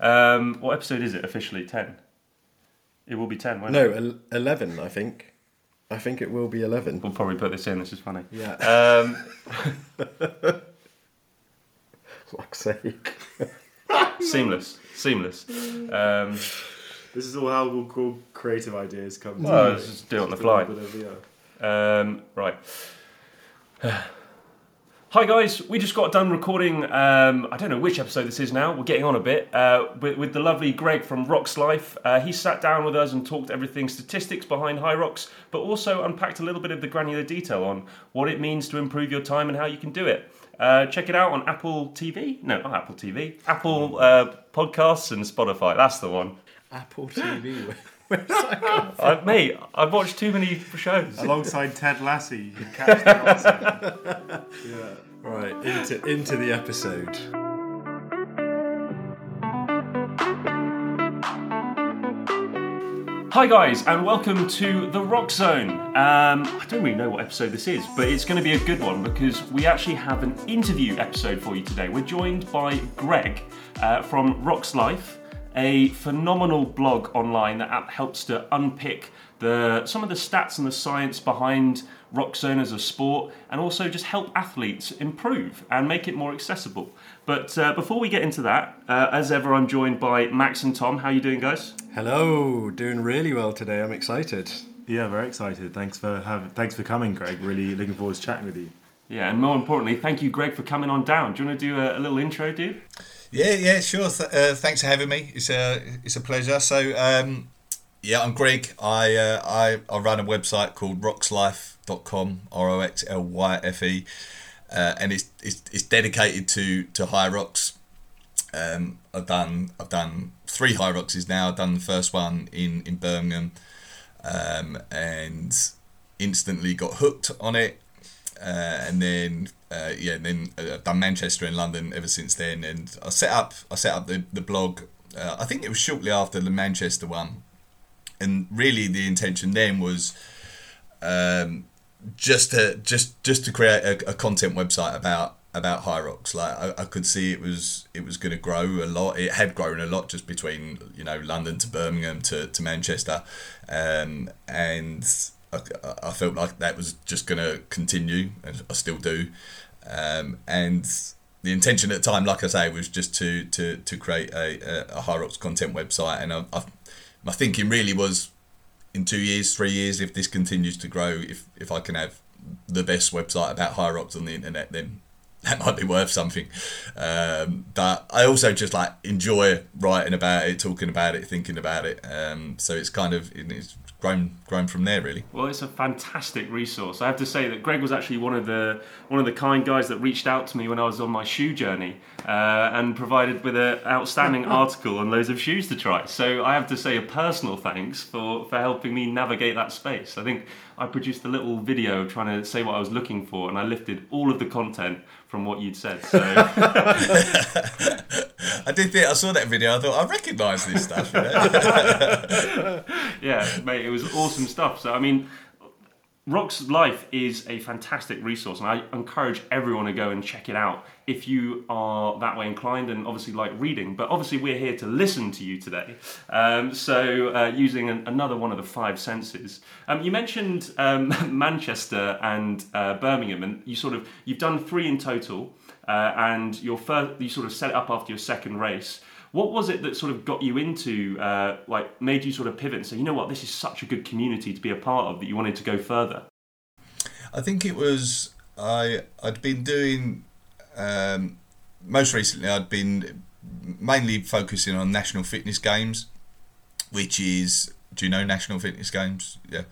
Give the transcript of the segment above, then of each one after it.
Um, what episode is it officially? 10? It will be 10, won't it? No, eleven. I think. I think it will be eleven. We'll probably put this in, this is funny. Yeah. Um, Fuck's sake. seamless. Seamless. Um, This is all how we'll call creative ideas come. Well, to let's just do it on the fly. bit yeah. Um, right. Hi guys, we just got done recording. Um, I don't know which episode this is now. We're getting on a bit uh, with, with the lovely Greg from RoxLyfe. Uh, he sat down with us and talked everything statistics behind Hyrox, but also unpacked a little bit of the granular detail on what it means to improve your time and how you can do it. Uh, check it out on Apple TV. No, not Apple TV. Apple uh, Podcasts and Spotify. That's the one. Apple TV. I, mate, I've watched too many shows. Alongside Ted Lasso, you can catch that. yeah. Right into into the episode. Hi guys, and welcome to the Rock Zone. Um, I don't really know what episode this is, but it's going to be a good one because we actually have an interview episode for you today. We're joined by Greg uh, from RoxLyfe, a phenomenal blog online that helps to unpick the some of the stats and the science behind rock zone as a sport, and also just help athletes improve and make it more accessible. But uh, before we get into that, uh, as ever, I'm joined by Max and Tom. How are you doing, guys? Hello, doing really well today. I'm excited. yeah, very excited. Thanks for having. Thanks for coming, Greg. Really looking forward to chatting with you. Yeah, and more importantly, thank you, Greg, for coming on down. Do you want to do a, a little intro, dude? Yeah, yeah, sure. Th- uh, thanks for having me. It's a it's a pleasure. So, um, yeah, I'm Greg. I uh, I I run a website called roxlyfe.com, R O X L Y F E, uh, and it's, it's it's dedicated to to Hyrox. Um, I've done I've done three Hyroxes now. I've done the first one in in Birmingham, um, and instantly got hooked on it. Uh, and then uh, yeah, and then uh, I've done Manchester and London ever since then. And I set up I set up the the blog. Uh, I think it was shortly after the Manchester one, and really the intention then was um, just to just just to create a, a content website about about Hyrox. Like I, I could see it was it was going to grow a lot. It had grown a lot just between you know london to birmingham to, to manchester. Um, and I, I felt like that was just going to continue and i still do. Um, and the intention at the time like i say was just to to, to create a, a, a Hyrox content website. And I, I, my thinking really was in two years, three years, if this continues to grow, if if I can have the best website about Hyrox on the internet, then that might be worth something. Um, but I also just like enjoy writing about it, talking about it, thinking about it. Um, so it's kind of it's grown grown from there really. Well, it's a fantastic resource. I have to say that Greg was actually one of the one of the kind guys that reached out to me when I was on my shoe journey uh, and provided with an outstanding article on loads of shoes to try. So I have to say a personal thanks for for helping me navigate that space. I think I produced a little video trying to say what I was looking for, and I lifted all of the content from what you'd said. So I did think I saw that video. I thought I recognise this stuff. You know? yeah, mate, it was awesome stuff. So I mean, RoxLyfe is a fantastic resource, and I encourage everyone to go and check it out if you are that way inclined and obviously like reading. But obviously, we're here to listen to you today. Um, so, uh, using an, another one of the five senses, um, you mentioned um, Manchester and uh, Birmingham, and you sort of you've done three in total, uh, and your first you sort of set it up after your second race. What was it that sort of got you into, uh, like, made you sort of pivot and say, you know what, this is such a good community to be a part of that you wanted to go further? I think it was I I'd been doing um, most recently I'd been mainly focusing on national fitness games, which is do you know national fitness games? Yeah.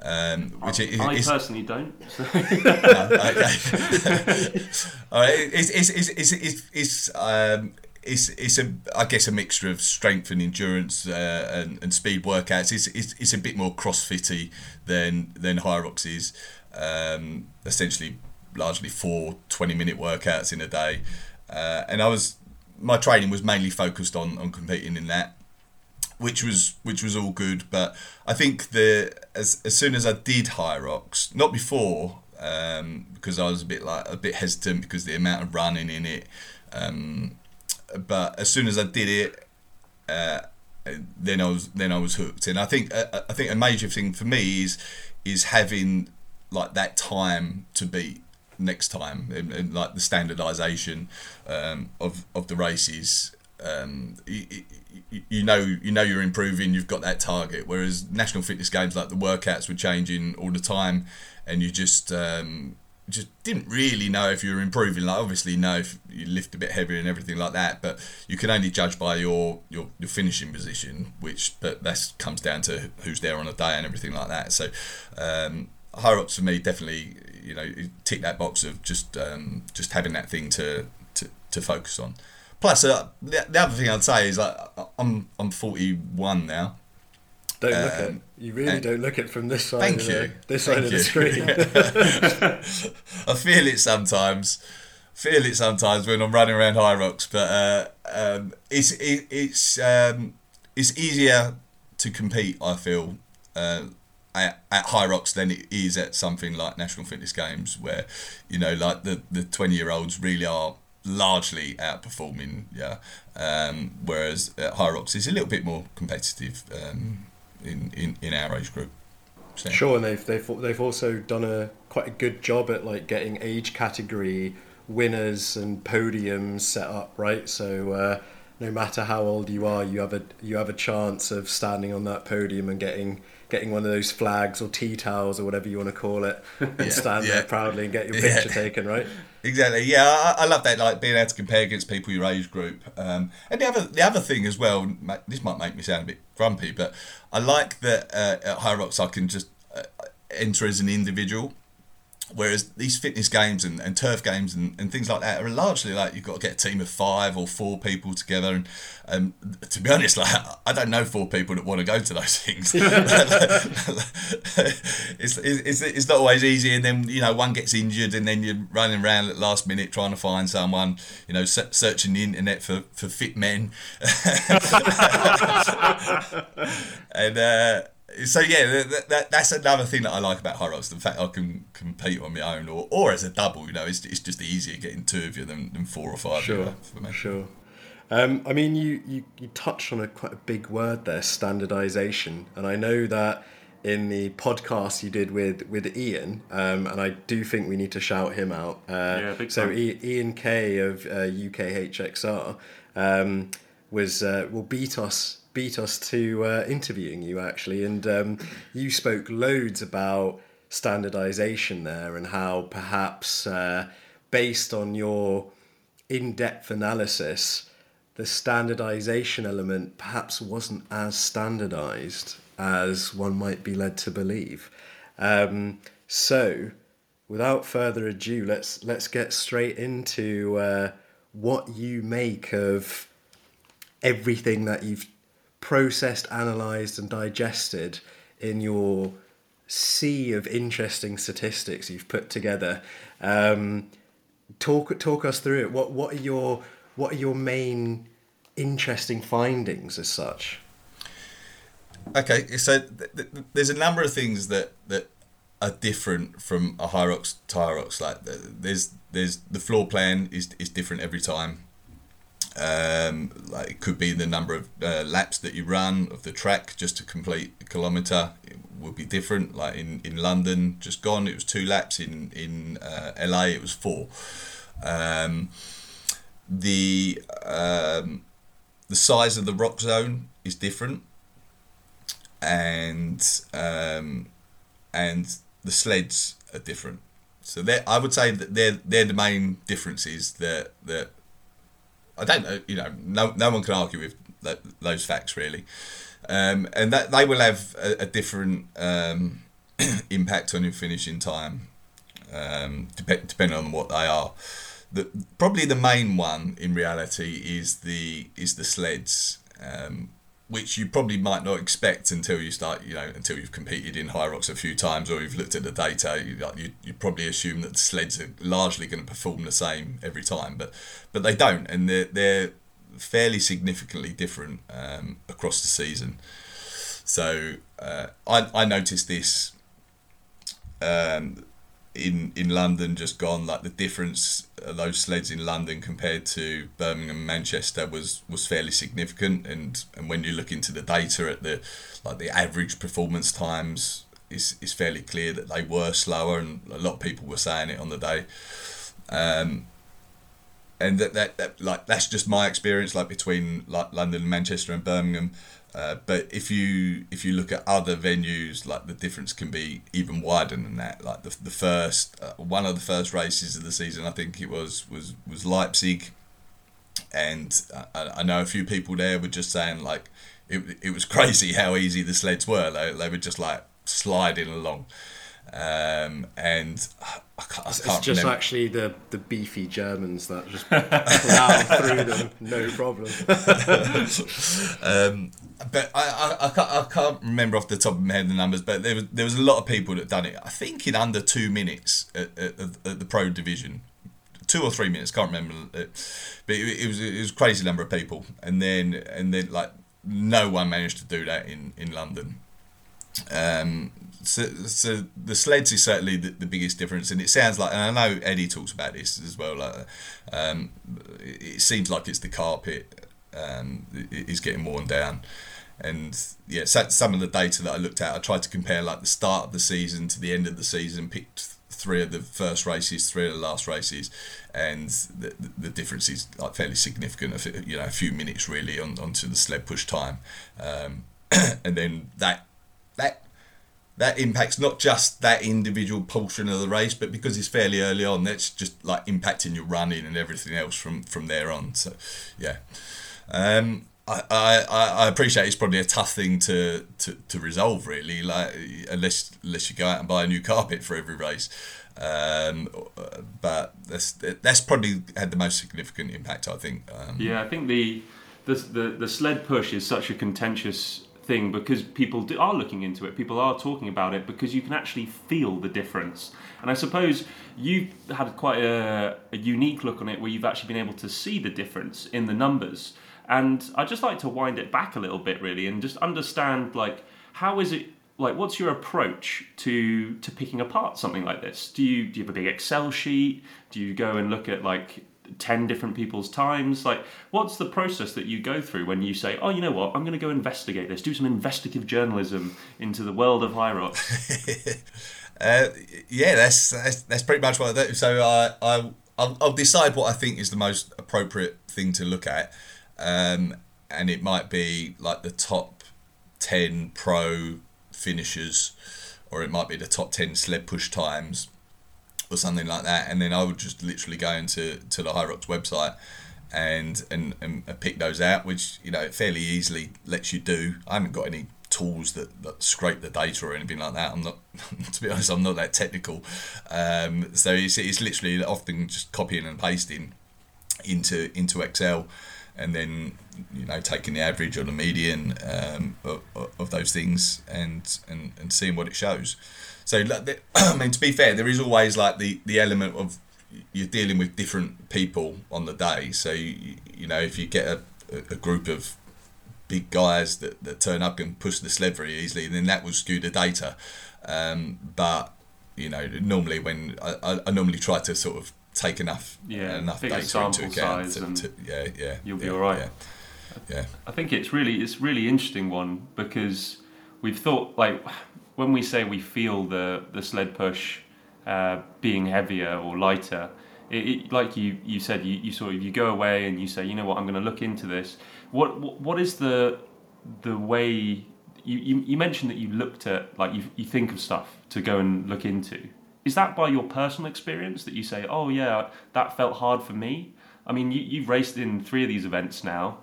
Um, which is, I personally don't. so- no, okay. All right, it's it's it's it's it's, it's um it's, it's a I guess a mixture of strength and endurance uh, and, and speed workouts. It's, it's it's a bit more crossfitty than than Hyrox is. Um, essentially, largely four 20 minute workouts in a day, uh, and I was my training was mainly focused on on competing in that which was which was all good. But I think the as as soon as I did rocks, not before, um, because I was a bit like a bit hesitant because the amount of running in it. Um, but as soon as I did it, uh, then I was then I was hooked. And I think uh, I think a major thing for me is is having like that time to beat next time and, and like the standardization um, of of the races um, you, you, know you know you're improving you've got that target whereas national fitness games like the workouts were changing all the time and you just um, just didn't really know if you were improving. Like obviously know if you lift a bit heavier and everything like that but you can only judge by your your, your finishing position which but that comes down to who's there on a day and everything like that. So um, ups for me definitely you know tick that box of just um, just having that thing to, to, to focus on. Plus, uh, the, the other thing I'd say is like I'm I'm 41 now. Don't um, look at um, you really don't look at from this side. Thank of you. The, this thank side you. of the screen. I feel it sometimes. Feel it sometimes when I'm running around Hyrox, but uh, um, it's it, it's um, it's easier to compete. I feel uh, at, at Rocks than it is at something like National Fitness Games, where you know, like the the 20 year olds really are largely outperforming. Yeah, um, whereas at Hyrox is a little bit more competitive um, in, in in our age group. So. Sure, and they've they've they've also done a quite a good job at like getting age category winners and podiums set up, right? So. Uh, no matter how old you are, you have a you have a chance of standing on that podium and getting getting one of those flags or tea towels or whatever you want to call it, and yeah, stand yeah. there proudly and get your picture yeah. taken, right? Exactly. Yeah, I, I, love that. Like being able to compare against people your age group. Um, and the other the other thing as well. This might make me sound a bit grumpy, but I like that uh, at Rocks I can just uh, enter as an individual. Whereas these fitness games and, and turf games and, and things like that are largely like you've got to get a team of five or four people together. And um, to be honest, like I don't know four people that want to go to those things. it's, it's, it's not always easy. And then, you know, one gets injured and then you're running around at last minute trying to find someone, you know, searching the internet for, for fit men. and, uh, so yeah, that, that, that's another thing that I like about Hyrox. The fact I can compete on my own or, or as a double. You know, it's, it's just easier getting two of you than, than four or five. Sure, for me. sure. Um, I mean, you, you you touched on a quite a big word there, standardization, and I know that in the podcast you did with with Ian, um, and I do think we need to shout him out. Uh, yeah, big so I, Ian K of uh, UKHXR um, was uh, will beat us beat us to uh, interviewing you actually, and um, you spoke loads about standardization there and how perhaps uh, based on your in-depth analysis the standardization element perhaps wasn't as standardized as one might be led to believe. Um, so without further ado let's let's get straight into uh, what you make of everything that you've processed, analysed, and digested in your sea of interesting statistics you've put together. Um, talk talk us through it. What what are your what are your main interesting findings as such? Okay, so th- th- there's a number of things that that are different from a Hyrox to Hyrox. Like there's there's the floor plan is is different every time. Um, like it could be the number of uh, laps that you run of the track just to complete a kilometre. It would be different. Like in, in London, just gone, it was two laps. In in uh, LA, it was four. Um, the um, the size of the rock zone is different, and um, and the sleds are different. So I would say that they're they're the main differences that that I don't know. You know, no no one can argue with those facts really, um, and that they will have a, a different um, impact on your finishing time, um, dep- depending on what they are. The, probably the main one in reality is the is the sleds. Um, which you probably might not expect until you start, you know, until you've competed in Hyrox a few times or you've looked at the data. You, you, you probably assume that the sleds are largely going to perform the same every time, but but they don't, and they're they're fairly significantly different um, across the season. So uh, I I noticed this um, in in London just gone. Like the difference of those sleds in London compared to Birmingham, Manchester was was fairly significant. And and when you look into the data at the like the average performance times is is fairly clear that they were slower, and a lot of people were saying it on the day. Um, and that, that, that like that's just my experience like between like London, Manchester, and Birmingham. Uh, but if you if you look at other venues, like the difference can be even wider than that. Like the, the first uh, one of the first races of the season, I think it was was was Leipzig, and I, I know a few people there were just saying like it, it was crazy how easy the sleds were. They, they were just like sliding along. Um, and I can't, I It's can't just remember. actually the, the beefy Germans that just plow through them, no problem. um, but I, I, I, can't, I can't remember off the top of my head the numbers, but there was there was a lot of people that done it. I think in under two minutes at, at, at the pro division, two or three minutes, can't remember. It, but it, it was it was a crazy number of people, and then and then like no one managed to do that in in London. Um, so, so the sleds is certainly the, the biggest difference, and it sounds like, and I know Eddie talks about this as well. Like, um, it, seems like it's the carpet um, is getting worn down, and yeah, so, some of the data that I looked at, I tried to compare like the start of the season to the end of the season, picked three of the first races, three of the last races, and the, the- difference is like fairly significant. You know, a few minutes really on onto the sled push time, um, and then that that that impacts not just that individual portion of the race, but because it's fairly early on, that's just like impacting your running and everything else from from there on. So, yeah, um, I, I I appreciate it's probably a tough thing to, to, to resolve really, like unless unless you go out and buy a new carpet for every race. Um, but that's that's probably had the most significant impact, I think. Um, Yeah, I think the, the the the sled push is such a contentious thing because people do, are looking into it. People are talking about it because you can actually feel the difference. And I suppose you've had quite a, a unique look on it where you've actually been able to see the difference in the numbers. And I'd just like to wind it back a little bit, really, and just understand like how is it like what's your approach to to picking apart something like this do you do you have a big excel sheet do you go and look at like 10 different people's times. Like what's the process that you go through when you say oh you know what? I'm going to go investigate this do some investigative journalism into the world of high rock Uh, yeah, that's, that's that's pretty much what I do. So I I I'll, I'll decide what I think is the most appropriate thing to look at, um, and it might be like the top ten pro finishers, or it might be the top ten sled push times, or something like that. And then I would just literally go into to the Hyrox website. And, and and pick those out, which you know fairly easily lets you do. I haven't got any tools that, that scrape the data or anything like that. I'm not, to be honest, I'm not that technical. Um, so it's, it's literally often just copying and pasting into into Excel, and then you know taking the average or the median um, of, of those things and, and and seeing what it shows. So I mean, to be fair, there is always like the the element of you're dealing with different people on the day. So you, you know if you get a, a group of big guys that, that turn up and push the sled very easily, then that will skew the data. Um, but you know, normally when I, I, normally try to sort of take enough Yeah, enough data into account. To, to, yeah, yeah, you'll be all right. Yeah, yeah. I think it's really it's really interesting one because we've thought like when we say we feel the the sled push uh, being heavier or lighter, it, it, like you you said you, you sort of you go away and you say you know what I'm going to look into this. What what, is the the way you, you you mentioned that you looked at like you you think of stuff to go and look into. Is that by your personal experience that you say, oh yeah, that felt hard for me? I mean, you, you've raced in three of these events now.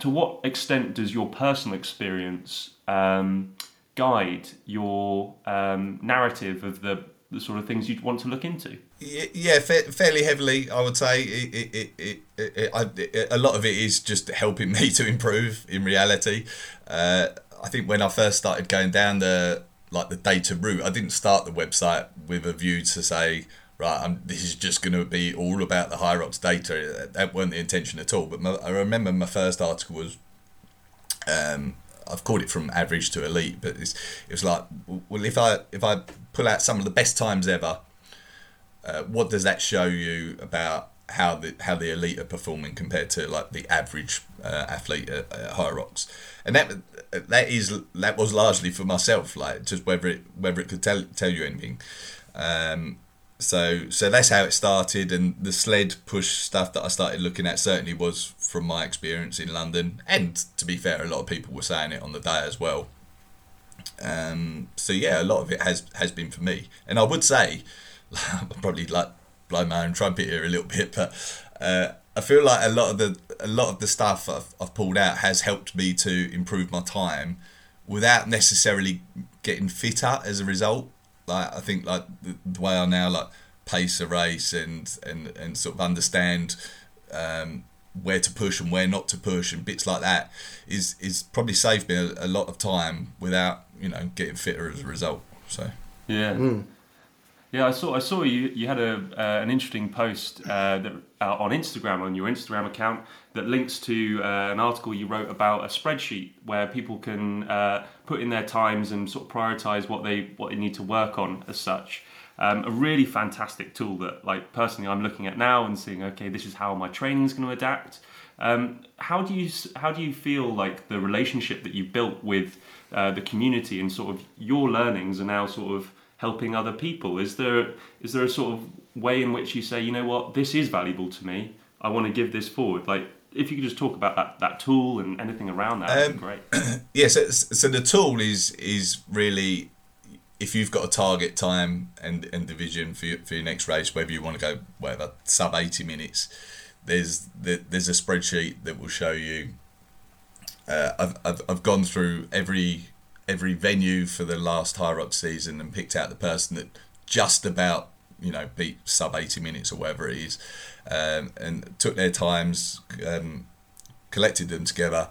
To what extent does your personal experience um, guide your um, narrative of the, the sort of things you'd want to look into? Yeah, fa- fairly heavily, I would say. It, it, it, lot of it is just helping me to improve. In reality, uh, I think when I first started going down the like the data route, I didn't start the website with a view to say, right, I'm, this is just going to be all about the Rocks data. That weren't the intention at all. But my, I remember my first article was um, I've called it from average to elite, but it's, it was like, well, if I if I pull out some of the best times ever, uh, what does that show you about how the how the elite are performing compared to like the average uh, athlete at, at Hyrox, and that that is that was largely for myself, like just whether it whether it could tell tell you anything. Um, so so that's how it started, and the sled push stuff that I started looking at certainly was from my experience in London, and to be fair, a lot of people were saying it on the day as well. Um, so yeah, a lot of it has has been for me, and I would say, probably like blow my own trumpet here a little bit, but uh, I feel like a lot of the a lot of the stuff I've, I've pulled out has helped me to improve my time, without necessarily getting fitter as a result. Like I think like the, the way I now like pace a race and and and sort of understand. Um, where to push and where not to push and bits like that is is probably saved me a, a lot of time without you know getting fitter as a result so Yeah. Yeah, I saw. I saw you. You had a uh, an interesting post uh, that uh, on Instagram on your Instagram account that links to uh, an article you wrote about a spreadsheet where people can uh, put in their times and sort of prioritize what they what they need to work on as such. Um, a really fantastic tool that, like personally, I'm looking at now and seeing. Okay, this is how my training is going to adapt. Um, how do you how do you feel like the relationship that you built with uh, the community and sort of your learnings are now sort of helping other people? Is there is there a sort of way in which you say, you know what, this is valuable to me. I want to give this forward. Like if you could just talk about that, that tool and anything around that, that'd be great. yeah so, so the tool is is really if you've got a target time and, and division for your, for your next race whether you want to go whatever sub 80 minutes there's the, there's a spreadsheet that will show you uh, I've, I've, I've gone through every every venue for the last high rock season and picked out the person that just about you know beat sub 80 minutes or whatever it is um, and took their times um, collected them together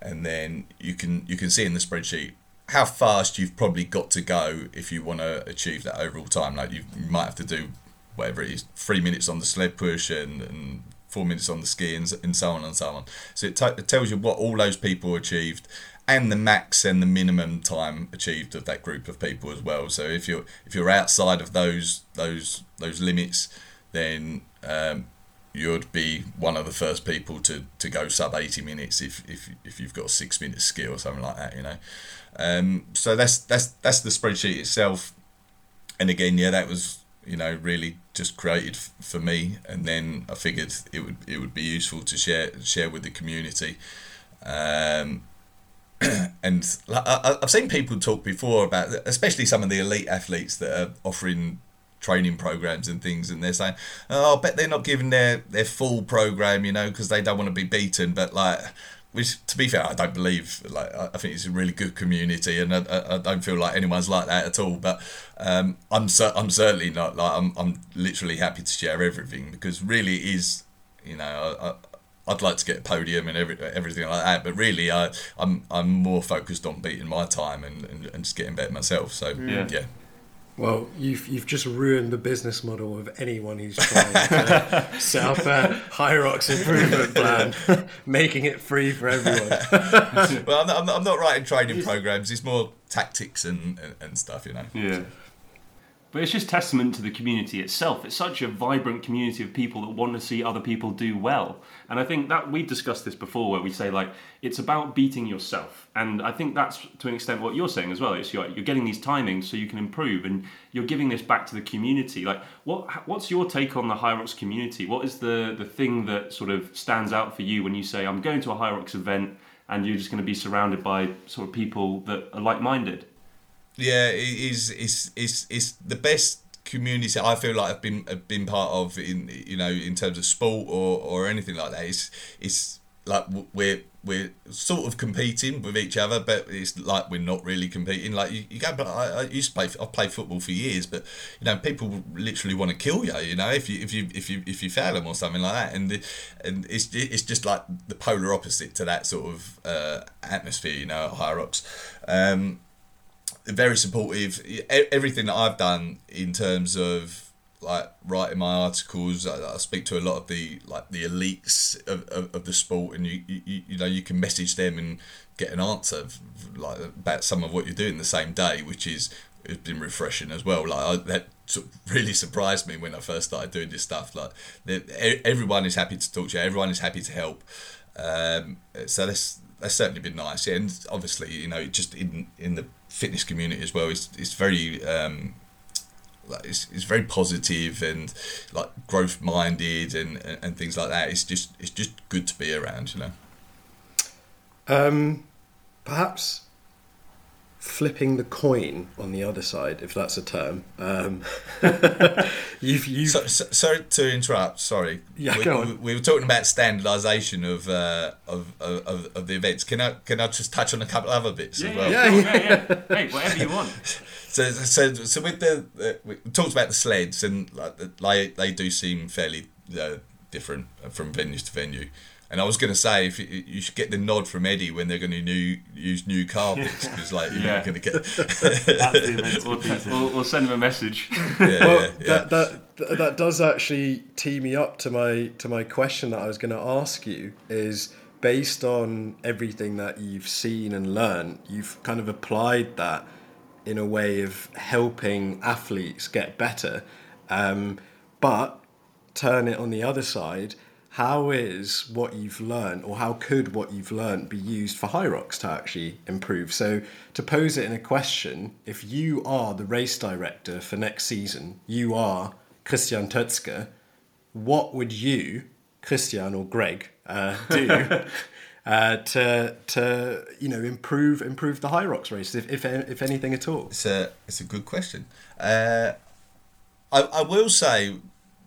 and then you can you can see in the spreadsheet how fast you've probably got to go if you want to achieve that overall time. Like you, might have to do whatever it is three minutes on the sled push and, and four minutes on the ski and, and so on and so on. So it, t- it tells you what all those people achieved and the max and the minimum time achieved of that group of people as well. So if you're if you're outside of those those those limits then um, you'd be one of the first people to, to go sub 80 minutes if, if, if you've got a six minute ski or something like that you know? Um, so that's that's that's the spreadsheet itself. And again yeah that was you know really just created f- for me. And then I figured it would it would be useful to share share with the community. Um, and I, I've seen people talk before about, especially some of the elite athletes that are offering training programs and things, and they're saying, "Oh, I bet they're not giving their their full program, you know, because they don't want to be beaten." But like, which to be fair, I don't believe. Like, I think it's a really good community, and I, I- don't feel like anyone's like that at all. But um, I'm cer- I'm certainly not like I'm I'm literally happy to share everything because really is, you know, I'd like to get a podium and every, everything like that, but really, I, I'm I'm more focused on beating my time and, and, and just getting better myself. So Yeah. yeah, Well, you've you've just ruined the business model of anyone who's trying to set up a Hyrox improvement plan, making it free for everyone. well, I'm not, I'm not, I'm not writing training programs. It's more tactics and, and, and stuff, you know. Yeah. But it's just testament to the community itself. It's such a vibrant community of people that want to see other people do well. And I think that we've discussed this before where we say like it's about beating yourself. And I think that's to an extent what you're saying as well. It's you're, you're getting these timings so you can improve and you're giving this back to the community. Like what what's your take on the Rocks community? What is the the thing that sort of stands out for you when you say I'm going to a Rocks event and you're just going to be surrounded by sort of people that are like-minded? Yeah, it is. It's it's it's the best community I feel like I've been I've been part of in you know in terms of sport or, or anything like that. It's it's like we're we're sort of competing with each other, but it's like we're not really competing. Like you, you go, but I, I used to play. I've played football for years, but you know people literally want to kill you. You know if you if you if you if you fail them or something like that, and and it's it's just like the polar opposite to that sort of uh, atmosphere. You know at Hyrox. Um, very supportive. Everything that I've done in terms of like writing my articles, I, I speak to a lot of the like the elites of, of, of the sport, and you, you you know you can message them and get an answer like about some of what you're doing the same day, which is has been refreshing as well. Like I, that really surprised me when I first started doing this stuff. Like everyone is happy to talk to you, everyone is happy to help. Um, so that's that's certainly been nice. Yeah, and obviously, you know, just in in the fitness community as well, it's it's very um, like it's, it's very positive and like growth minded and, and, and things like that. It's just it's just good to be around, you know. Um, perhaps flipping the coin on the other side, if that's a term. Um, you've, you've... So, so, sorry to interrupt. Sorry. Yeah, we, go on. We, we were talking about standardisation of, uh, of, of of the events. Can I can I just touch on a couple other bits Yeah, as well? yeah, yeah, yeah, yeah. Hey, whatever you want. So, so, so with the, the we talked about the sleds and like the- like they do seem fairly uh, different from venue to venue. And I was going to say if you, you should get the nod from Eddie when they're going to new use new carpets because like you're Yeah. going to get That's We'll, we'll, we'll send them a message. yeah, well, yeah, yeah. that, that that that does actually tee me up to my to my question that I was going to ask you is based on everything that you've seen and learned, you've kind of applied that in a way of helping athletes get better, um, but turn it on the other side. How is what you've learned, or how could what you've learned be used for Rocks to actually improve? So, to pose it in a question, if you are the race director for next season, you are Christian Tötzke, what would you, Christian or Greg, uh, do uh, to to you know improve improve the Hyrox race, if if, if anything at all? It's a it's a good question. Uh, I I will say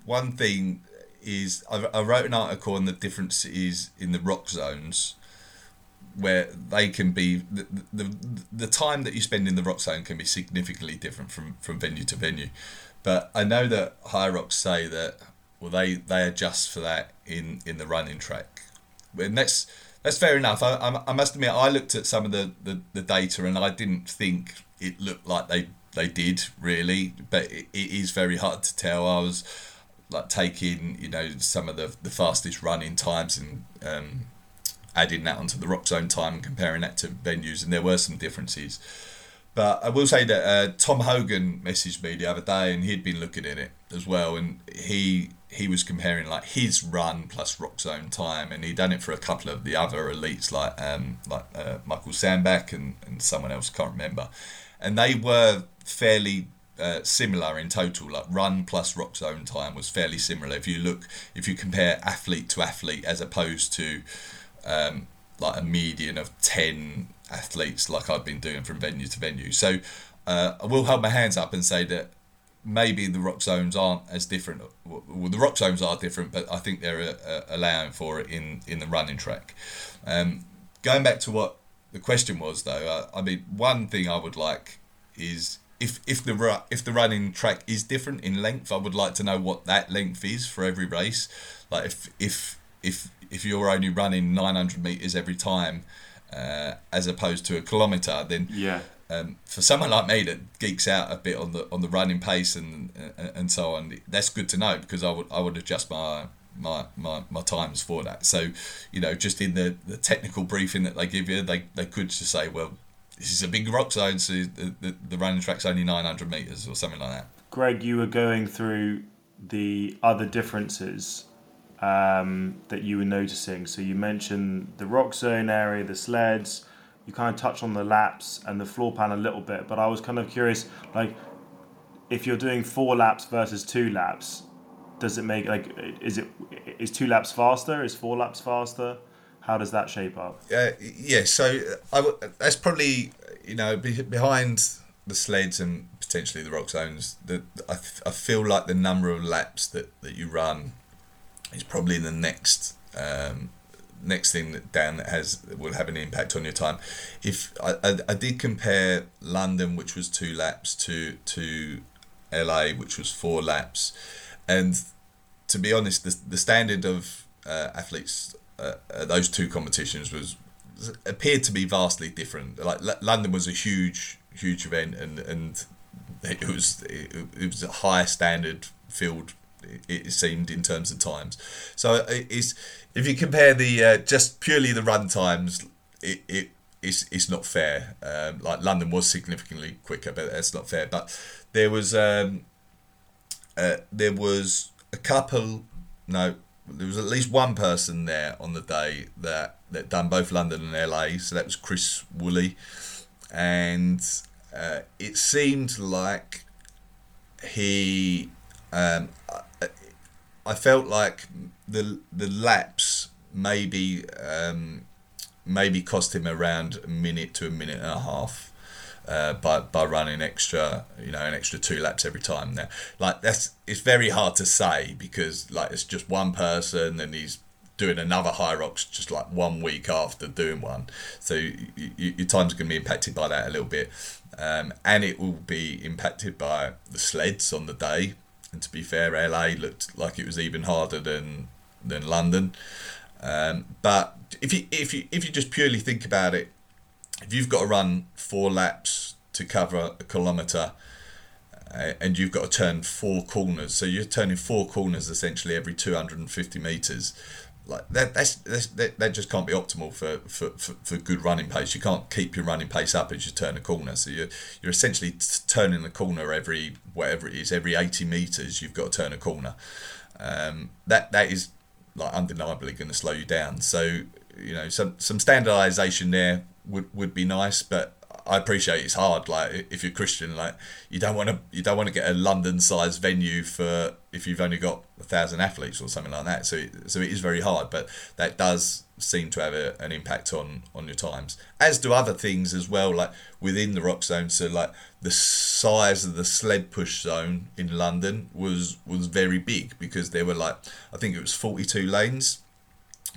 one thing is I, I wrote an article on the differences in the rock zones where they can be the, the the time that you spend in the rock zone can be significantly different from from venue to venue. But i know that Hyrox say that well they they adjust for that in in the running track. And that's that's fair enough. I, I, I must admit i looked at some of the, the the data and i didn't think it looked like they they did really but it, it is very hard to tell. I was like taking you know some of the the fastest running times and um adding that onto the rock zone time and comparing that to venues, and there were some differences. But I will say that uh, Tom Hogan messaged me the other day, and he'd been looking at it as well, and he he was comparing like his run plus rock zone time, and he'd done it for a couple of the other elites like um, like uh, Michael Sandbach and, and someone else I can't remember, and they were fairly uh, similar in total. Like run plus rock zone time was fairly similar. If you look, if you compare athlete to athlete as opposed to um, like a median of 10 athletes like I've been doing from venue to venue. So uh, I will hold my hands up and say that maybe the rock zones aren't as different. Well, the rock zones are different, but I think they're uh, allowing for it in, in the running track. Um, going back to what the question was, though, uh, I mean, one thing I would like is if if the if the running track is different in length, I would like to know what that length is for every race. Like if if if if you're only running 900 meters every time, uh, as opposed to a kilometer, then Yeah. um, for someone like me that geeks out a bit on the on the running pace and and, and so on, that's good to know because I would I would adjust my my, my, my times for that. So, you know, just in the, the technical briefing that they give you, they, they could just say, well, this is a big rock zone, so the, the, the running track's only 900 meters or something like that. Greg, you were going through the other differences um, that you were noticing. So you mentioned the rock zone area, the sleds. You kind of touched on the laps and the floor plan a little bit, but I was kind of curious, like, if you're doing four laps versus two laps, does it make like is it is two laps faster? Is four laps faster? How does that shape up? Uh, yeah, so I w- that's probably you know be, behind the sleds and potentially the rock zones. The I, I feel like the number of laps that, that you run is probably the next um, next thing that that has will have an impact on your time. If I, I, I did compare London, which was two laps, to to LA, which was four laps, and to be honest, the the standard of uh, athletes uh, uh, those two competitions was appeared to be vastly different. Like L- London was a huge huge event, and and it was it, it was a high standard field. It, it seemed in terms of times. So it- it's if you compare the uh, just purely the run times, it it it's, it's not fair. Um, like London was significantly quicker, but that's not fair. But there was um, uh, there was a couple. No, there was at least one person there on the day that that done both London and LA. So that was Chris Woolley, and uh, it seemed like he. Um, I, felt like the the laps maybe um, maybe cost him around a minute to a minute and a half. Uh, by by running extra, you know, an extra two laps every time. Now, like that's it's very hard to say because like it's just one person and he's doing another Hyrox just like one week after doing one, so you, you, your time's going to be impacted by that a little bit, um, and it will be impacted by the sleds on the day. And to be fair, LA looked like it was even harder than than London. Um, but if you if you if you just purely think about it, if you've got to run four laps to cover a kilometre uh, and you've got to turn four corners, so you're turning four corners essentially every 250 metres. Like that, that's, that's that, that just can't be optimal for, for, for, for good running pace. You can't keep your running pace up as you turn a corner. So you're you're essentially t- turning the corner every whatever it is every 80 meters. You've got to turn a corner. Um, that that is like undeniably going to slow you down. So you know some some standardization there would would be nice, but I appreciate it's hard. Like if you're Christian, like you don't want to you don't want to get a London sized venue for if you've only got a thousand athletes or something like that. So so it is very hard, but that does seem to have a, an impact on on your times. As do other things as well, like within the rock zone. So like the size of the sled push zone in London was was very big because there were like I think it was forty two lanes,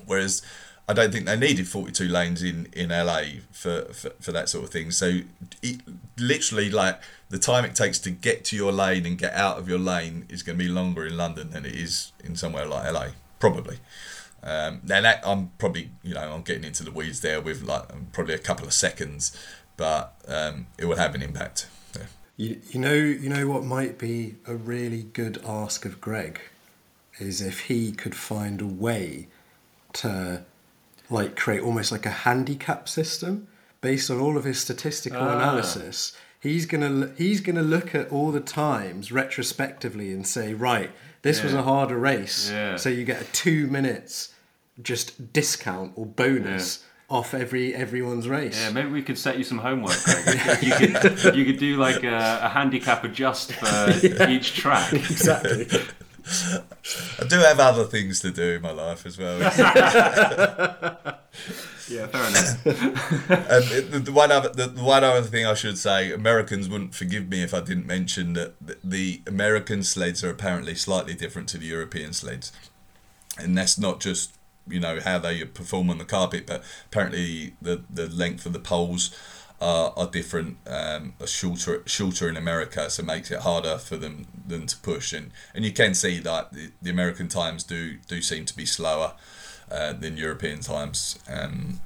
whereas I don't think they needed 42 lanes in, in LA for, for, for that sort of thing. So, it, literally, like the time it takes to get to your lane and get out of your lane is going to be longer in London than it is in somewhere like LA, probably. Um, now that I'm probably, you know, I'm getting into the weeds there with like probably a couple of seconds, but um, it will have an impact. Yeah. You, you know, you know what might be a really good ask of Greg is if he could find a way to like create almost like a handicap system based on all of his statistical Ah. analysis. He's gonna he's gonna look at all the times retrospectively and say, right, this was a harder race, Yeah. so you get a two minutes just discount or bonus off every everyone's race. Yeah, maybe we could set you some homework. Greg. you could you could do like a, a handicap adjust for each track. exactly. I do have other things to do in my life as well. Yeah, fair enough. Um, the, the one other the, the one other thing I should say, Americans wouldn't forgive me if I didn't mention that the, the American sleds are apparently slightly different to the European sleds, and that's not just you know how they perform on the carpet, but apparently the the length of the poles are, are different, um, are shorter shorter in America, so it makes it harder for them them to push, and and you can see that the, the American times do do seem to be slower. Uh, than European times, um,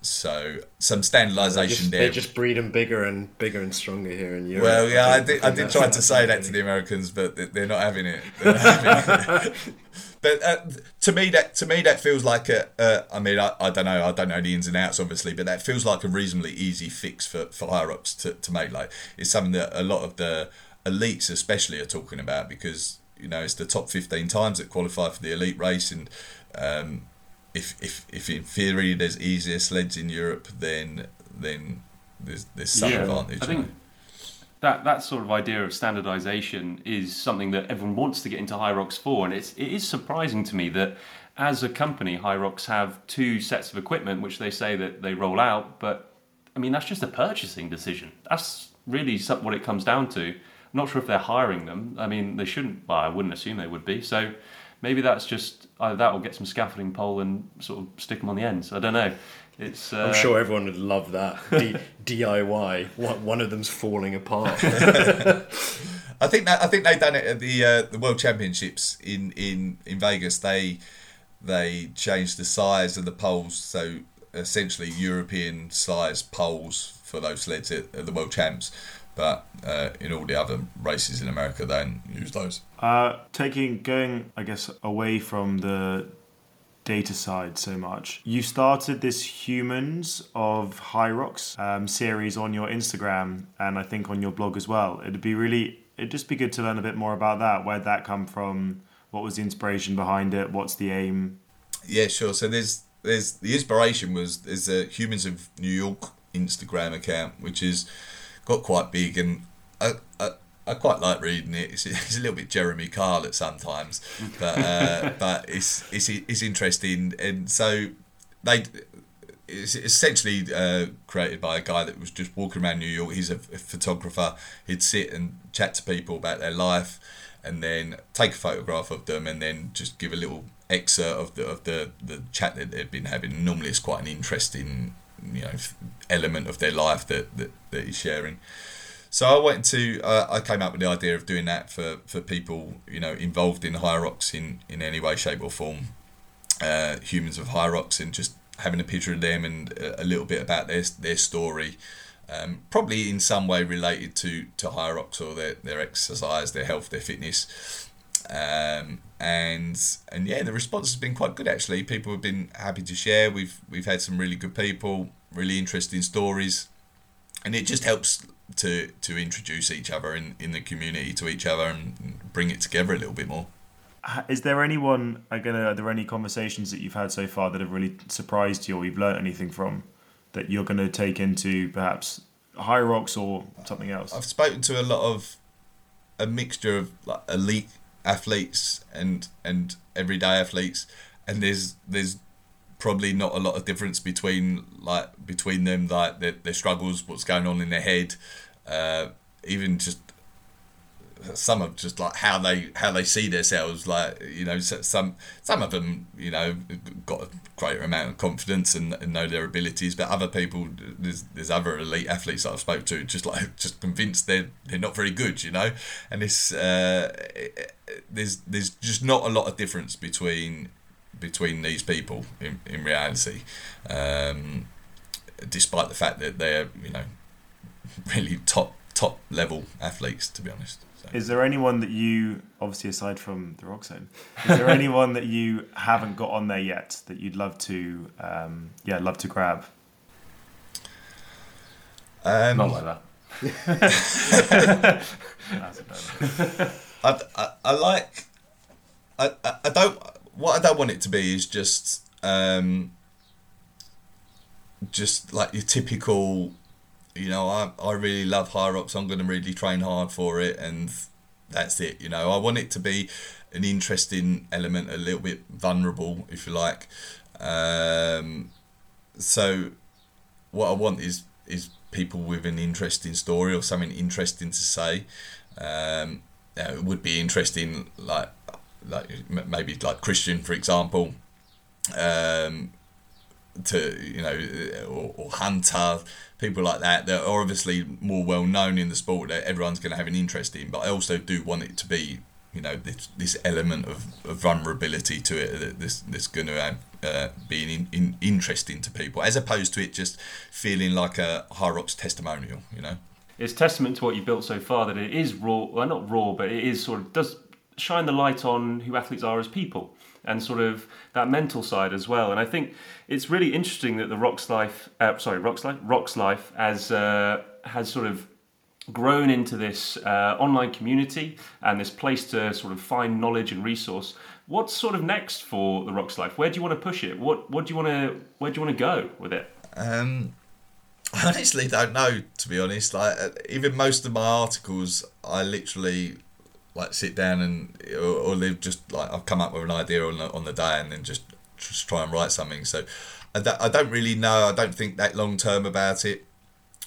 so some standardisation there. They there. just breed them bigger and bigger and stronger here in Europe. well, yeah, I think- did. I did try to say that to the Americans, but they- they're not having it. They're not having it. but uh, to me, that to me that feels like a. Uh, I mean, I, I don't know. I don't know the ins and outs, obviously, but that feels like a reasonably easy fix for for Hyrox to to make. Like it's something that a lot of the elites, especially, are talking about because you know it's the top fifteen times that qualify for the elite race, and um, if if if in theory there's easier sleds in Europe, then then there's there's some advantage. I think that that sort of idea of standardization is something that everyone wants to get into Hyrox for, and it's it is surprising to me that as a company, Hyrox have two sets of equipment which they say that they roll out, but I mean that's just a purchasing decision. That's really what it comes down to. I'm not sure if they're hiring them. I mean, they shouldn't. Well, I wouldn't assume they would be. So maybe that's just either that or get some scaffolding pole and sort of stick them on the ends. I don't know. It's. Uh, I'm sure everyone would love that D- DIY. One, one of them's falling apart. I think that I think they done it at the uh, the World Championships in, in, in Vegas. They they changed the size of the poles, so essentially European size poles for those sleds at, at the World Champs. But uh, in all the other races in America, they don't use those. Uh, taking going, I guess, away from the data side so much. You started this Humans of Hyrox um, series on your Instagram and I think on your blog as well. It'd be really it'd just be good to learn a bit more about that. Where'd that come from? What was the inspiration behind it? What's the aim? Yeah, sure. So there's there's the inspiration was there's a Humans of New York Instagram account which is got quite big and I, I, I quite like reading it. It's, it's a little bit Jeremy Carl at sometimes, but uh, but it's it's it's interesting and so they it's essentially uh, created by a guy that was just walking around New York. He's a, a photographer. He'd sit and chat to people about their life, and then take a photograph of them, and then just give a little excerpt of the of the, the chat that they've been having. Normally, it's quite an interesting you know element of their life that that, that he's sharing. So I went to uh, I came up with the idea of doing that for, for people you know involved in Hyrox in, in any way, shape or form, uh, humans of Hyrox, and just having a picture of them and a, little bit about their their story, um, probably in some way related to to Hyrox or their, their exercise, their health, their fitness, um, and and yeah, the response has been quite good actually. People have been happy to share. We've we've had some really good people, really interesting stories, and it just helps to to introduce each other in, in the community to each other and bring it together a little bit more. Is there anyone? Again, are there any conversations that you've had so far that have really surprised you, or you've learnt anything from, that you're going to take into perhaps Hyrox or something else? I've spoken to a lot of a mixture of like elite athletes and and everyday athletes, and there's there's probably not a lot of difference between like between them like their, their struggles, what's going on in their head, uh, even just some of just like how they how they see themselves like you know some some of them you know got a greater amount of confidence and, and know their abilities but other people there's there's other elite athletes that I've spoke to just like just convinced they're they're not very good you know? And this uh, there's there's just not a lot of difference between between these people in, in reality um, despite the fact that they're you know really top top level athletes to be honest so. Is there anyone that you, obviously aside from the Rock Zone, is there anyone that you haven't got on there yet that you'd love to, um, yeah, love to grab? Um, Not like that. I, I, I like I, I, I don't what I don't want it to be is just um, just like your typical you know I, I really love Hyrox I'm going to really train hard for it and that's it you know. I want it to be an interesting element a little bit vulnerable if you like. Um, so what I want is is people with an interesting story or something interesting to say. Um, it would be interesting like like maybe like Christian for example um, to you know or, or Hunter people like that that are obviously more well known in the sport that everyone's going to have an interest in but I also do want it to be you know this, this element of, of vulnerability to it that this this going to uh, be in, in, interesting to people as opposed to it just feeling like a Hyrox testimonial you know? It's testament to what you've built so far that it is raw well not raw but it is sort of does shine the light on who athletes are as people and sort of that mental side as well. And I think it's really interesting that the RoxLyfe, uh, sorry, RoxLyfe, Rocks Life has uh, has sort of grown into this uh, online community and this place to sort of find knowledge and resource. What's sort of next for the RoxLyfe? Where do you want to push it? What what do you want to where do you want to go with it? Um, I honestly don't know, to be honest. Like even most of my articles, I literally like sit down and or, or they've just like I've come up with an idea on the, on the day and then just just try and write something. So I don't, I don't really know. I don't think that long term about it.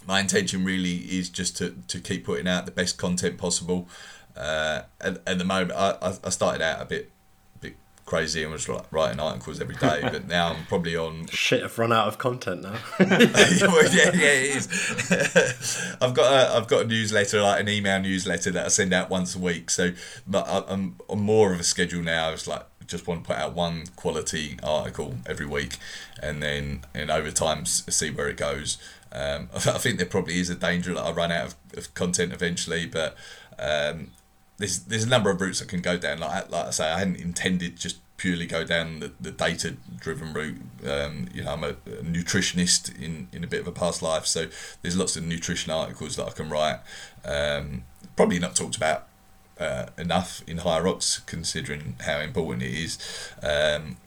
My intention really is just to, to keep putting out the best content possible. Uh, at, at the moment, I, I started out a bit crazy and was like writing articles every day. But now I'm probably on. Shit, I've run out of content now. yeah, yeah, it is. I've got a, I've got a newsletter, like an email newsletter that I send out once a week. So, but I'm on more of a schedule now. It's like just want to put out one quality article every week, and then and over time see where it goes. Um, I think there probably is a danger that I run out of, of content eventually, but um, there's there's a number of routes I can go down. Like like I say, I hadn't intended just purely go down the, the data driven route. Um, you know, I'm a, a, nutritionist in, in a bit of a past life, so there's lots of nutrition articles that I can write. Um, probably not talked about uh, enough in Hyrox, considering how important it is. Um,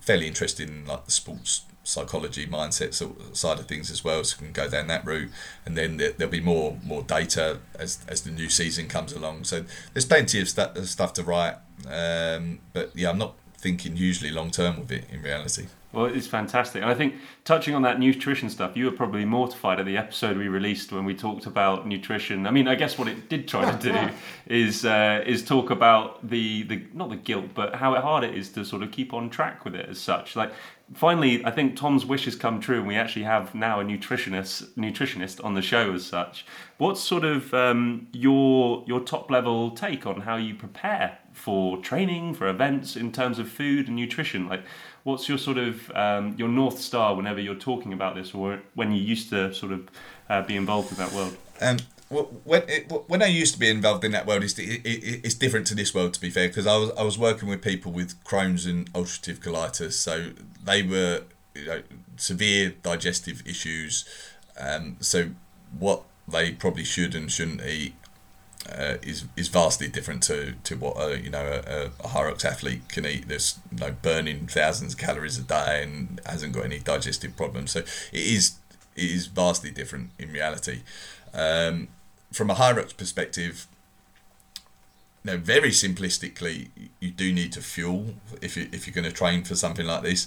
fairly interested in like the sports psychology mindset side of things as well, so we can go down that route, and then there, will be more more data as as the new season comes along. So there's plenty of stu- stuff to write, um, but yeah, I'm not thinking hugely long term with it in reality. Well, it's fantastic. And I think touching on that nutrition stuff, you were probably mortified at the episode we released when we talked about nutrition. I mean, I guess what it did try to do is uh, is talk about the, the not the guilt, but how hard it is to sort of keep on track with it as such. Like finally, I think Tom's wish has come true, and we actually have now a nutritionist nutritionist on the show as such. What's sort of um, your your top level take on how you prepare for training, for events in terms of food and nutrition? Like what's your sort of um, your north star whenever you're talking about this, or when you used to sort of uh, be involved in that world? Um, when it, when I used to be involved in that world, it's, it, it, it's different to this world. To be fair, because I was I was working with people with Crohn's and ulcerative colitis, so they were you know, severe digestive issues. Um, so what they probably should and shouldn't eat uh, is is vastly different to, to what a you know a, a Hyrox athlete can eat. There's you know burning thousands of calories a day and hasn't got any digestive problems. So it is it is vastly different in reality. Um, from a Hyrox perspective, you know, very simplistically, you do need to fuel if you if you're going to train for something like this.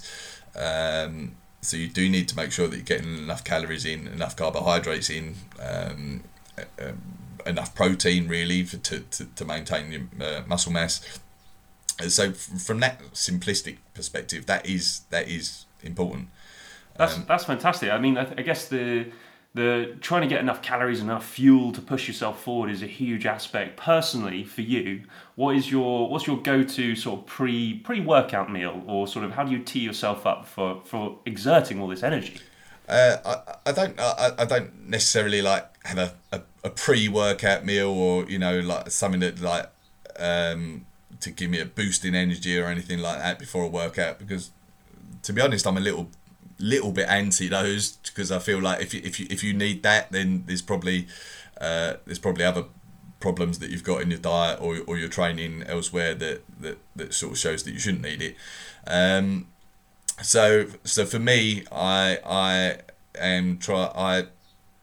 Um, so you do need to make sure that you're getting enough calories in, enough carbohydrates in. Um, um enough protein really for, to, to, to maintain your uh, muscle mass. So from that simplistic perspective, that is that is important. That's um, that's fantastic. I mean, I, I, guess the the trying to get enough calories, enough fuel to push yourself forward is a huge aspect. Personally, for you, what is your what's your go to sort of pre pre workout meal, or sort of how do you tee yourself up for for exerting all this energy? Uh, I, I don't I, I don't necessarily like have a, a, a pre workout meal or you know like something that like um, to give me a boost in energy or anything like that before a workout because to be honest I'm a little little bit anti those because I feel like if you, if you if you need that then there's probably uh, there's probably other problems that you've got in your diet or, or your training elsewhere that, that that sort of shows that you shouldn't need it um, so so for me, I I am try I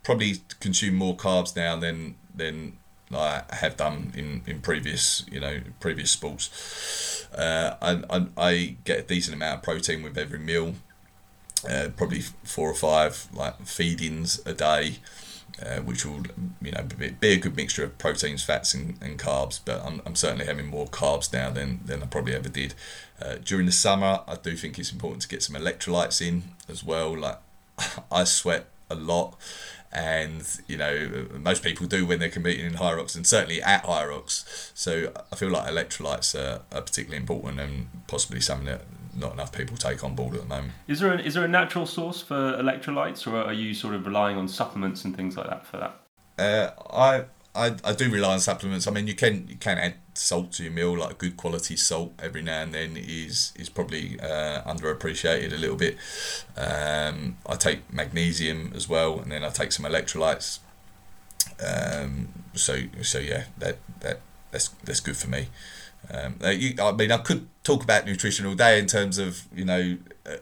probably consume more carbs now than than I have done in, in previous you know previous sports. Uh, I, I, I get a decent amount of protein with every meal, uh, probably four or five like feedings a day uh, which will you know be, a good mixture of proteins, fats, and, and carbs. But I'm, I'm certainly having more carbs now than, than I probably ever did. Uh, during the summer, I do think it's important to get some electrolytes in as well. Like I sweat a lot, and you know most people do when they're competing in Hyrox, and certainly at Hyrox. So I feel like electrolytes are, are particularly important and possibly something that not enough people take on board at the moment. Is there a, is there a natural source for electrolytes, or are you sort of relying on supplements and things like that for that? Uh, I, I I do rely on supplements. I mean, you can you can add salt to your meal, like good quality salt every now and then is is probably uh, underappreciated a little bit. Um, I take magnesium as well, and then I take some electrolytes. Um, so so yeah, that that that's that's good for me. Um, you, I mean, I could talk about nutrition all day in terms of you know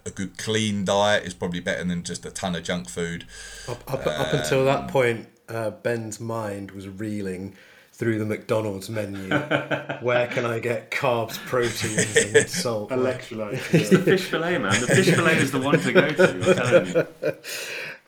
a, good clean diet is probably better than just a ton of junk food. Up, up, um, up until that point, uh, Ben's mind was reeling through the McDonald's menu. Where can I get carbs, proteins, and salt? Electrolytes. It's the fish fillet, man. The fish fillet is the one to go to. I'm telling you.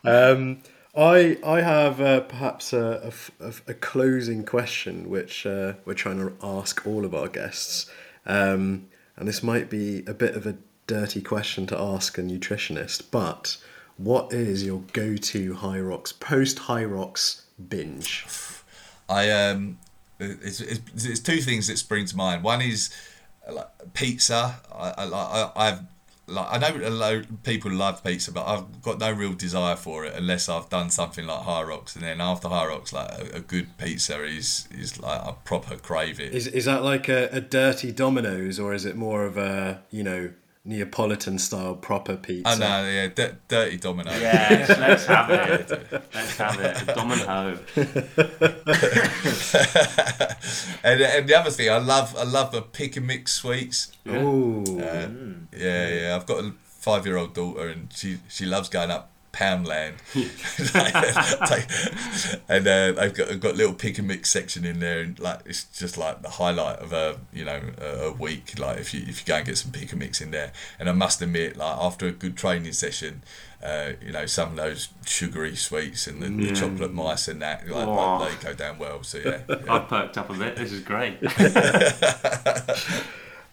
Um, I I have uh, perhaps a, a, a, closing question which uh, we're trying to ask all of our guests, um, and this might be a bit of a dirty question to ask a nutritionist, but what is your go-to Hyrox post Hyrox binge? I um, it's, it's, it's two things that spring to mind. One is like pizza. I I, I have like I know a lot of people love pizza, but I've got no real desire for it unless I've done something like Hyrox, and then after Hyrox, like a, a good pizza is is like a proper crave it. Is is that like a, a dirty Domino's or is it more of a you know Neapolitan style proper pizza? Oh no, yeah, d- dirty Domino. Yes, let's have it. Let's have it. Domino. and, and the other thing, I love I love the pick and mix sweets. Ooh. Uh, mm. Yeah, yeah. I've got a five year old daughter, and she she loves going up Poundland. and uh, they've got they've got a little pick and mix section in there, and like it's just like the highlight of a you know a, a week. Like if you if you go and get some pick and mix in there, and I must admit, like after a good training session. Uh, you know some of those sugary sweets and the, the chocolate mice and that like, Aw. like, they go down well so yeah, yeah. I've perked up a bit. This is great.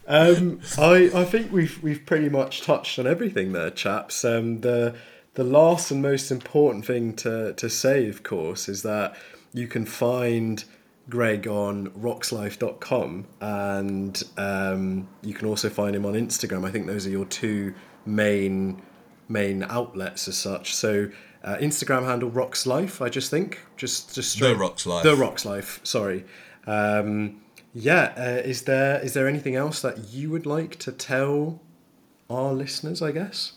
Um, I I think we've we've pretty much touched on everything there, chaps. Um, the the last and most important thing to to say, of course, is that you can find Greg on roxlyfe.com and um, you can also find him on Instagram. I think those are your two main main outlets as such. So uh, Instagram handle RoxLyfe, I just think, just just straight, RoxLyfe. The RoxLyfe. Sorry. Um, yeah. Uh, is there is there anything else that you would like to tell our listeners? I guess.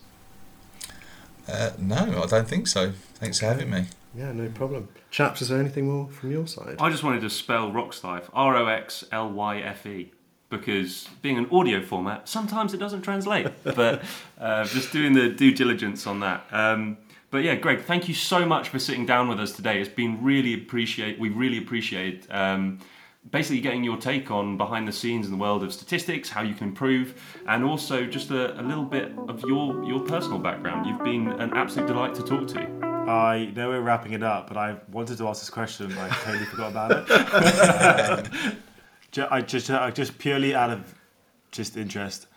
Uh, no I don't think so thanks for having me Yeah, no problem. Chaps, is there anything more from your side? I just wanted to spell RoxLyfe R O X L Y F E because being an audio format, sometimes it doesn't translate. but uh, just doing the due diligence on that. Um, but yeah, Greg, thank you so much for sitting down with us today. It's been really appreciate. We really appreciate. Um, Basically, getting your take on behind the scenes in the world of statistics, how you can improve, and also just a, a little bit of your your personal background. You've been an absolute delight to talk to. I know we're wrapping it up, but I wanted to ask this question. and I totally forgot about it. um, I just, I just purely out of just interest,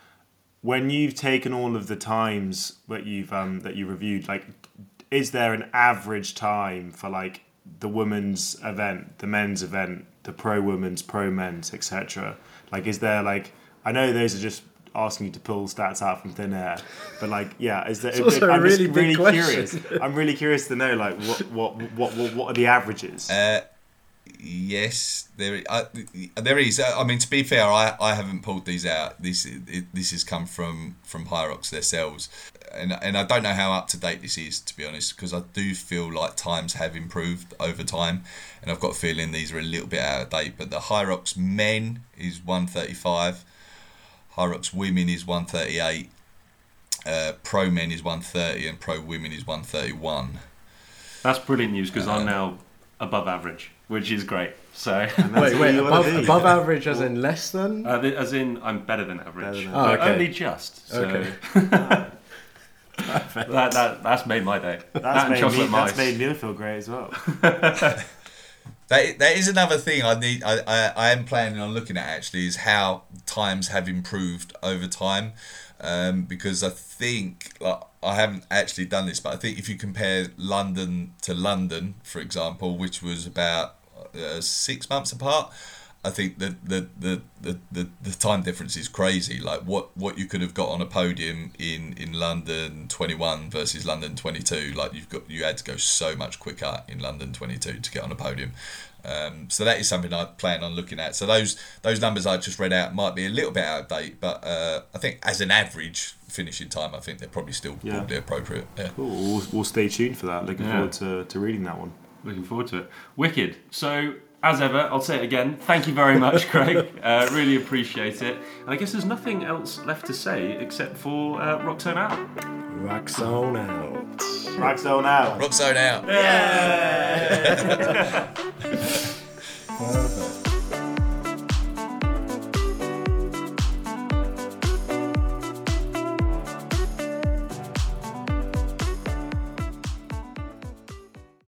when you've taken all of the times that you've um, that you reviewed, like, is there an average time for like the women's event, the men's event, the pro women's, pro men's, etc.? Like, is there like I know those are just asking you to pull stats out from thin air, but like, yeah, is there? It's also a I'm really just big really question. curious. I'm really curious to know like what what what what, what are the averages? Uh, yes, there. I, there is. uh, I mean, to be fair, I, I haven't pulled these out. This it, this has come from from Hyrox themselves, and and I don't know how up to date this is to be honest, because I do feel like times have improved over time, and I've got a feeling these are a little bit out of date. But the Hyrox men is one thirty five, Hyrox women is one thirty eight. Uh, pro men is 130 and pro women is 131 That's brilliant news because I'm now above average, which is great. So, Wait, wait, you above, be. above average as in less than? uh, as in, I'm better than average, Better than Oh, okay. only just. So. Okay. that, that that's made my day. That's and made, me, that's made Neil feel great as well. That, that is another thing I need. I, I, I am planning on looking at actually is how times have improved over time, um, because I think like I haven't actually done this, but I think if you compare London to London, for example, which was about uh, six months apart, I think the the, the, the, the the time difference is crazy. Like what, what you could have got on a podium in, in London twenty one versus London twenty two. Like you've got you had to go so much quicker in London twenty two to get on a podium. Um, so that is something I plan on looking at. So those those numbers I just read out might be a little bit out of date, but uh, I think as an average finishing time, I think they're probably still Yeah. probably appropriate. Yeah. Cool. We'll, we'll stay tuned for that. Looking Yeah. forward to, to reading that one. Looking forward to it. Wicked. So, as ever, I'll say it again. Thank you very much, Craig. Uh, really appreciate it. And I guess there's nothing else left to say except for uh, rock turn out. Wax on out. Ragzone out. Rock zone out. Yeah. Perfect.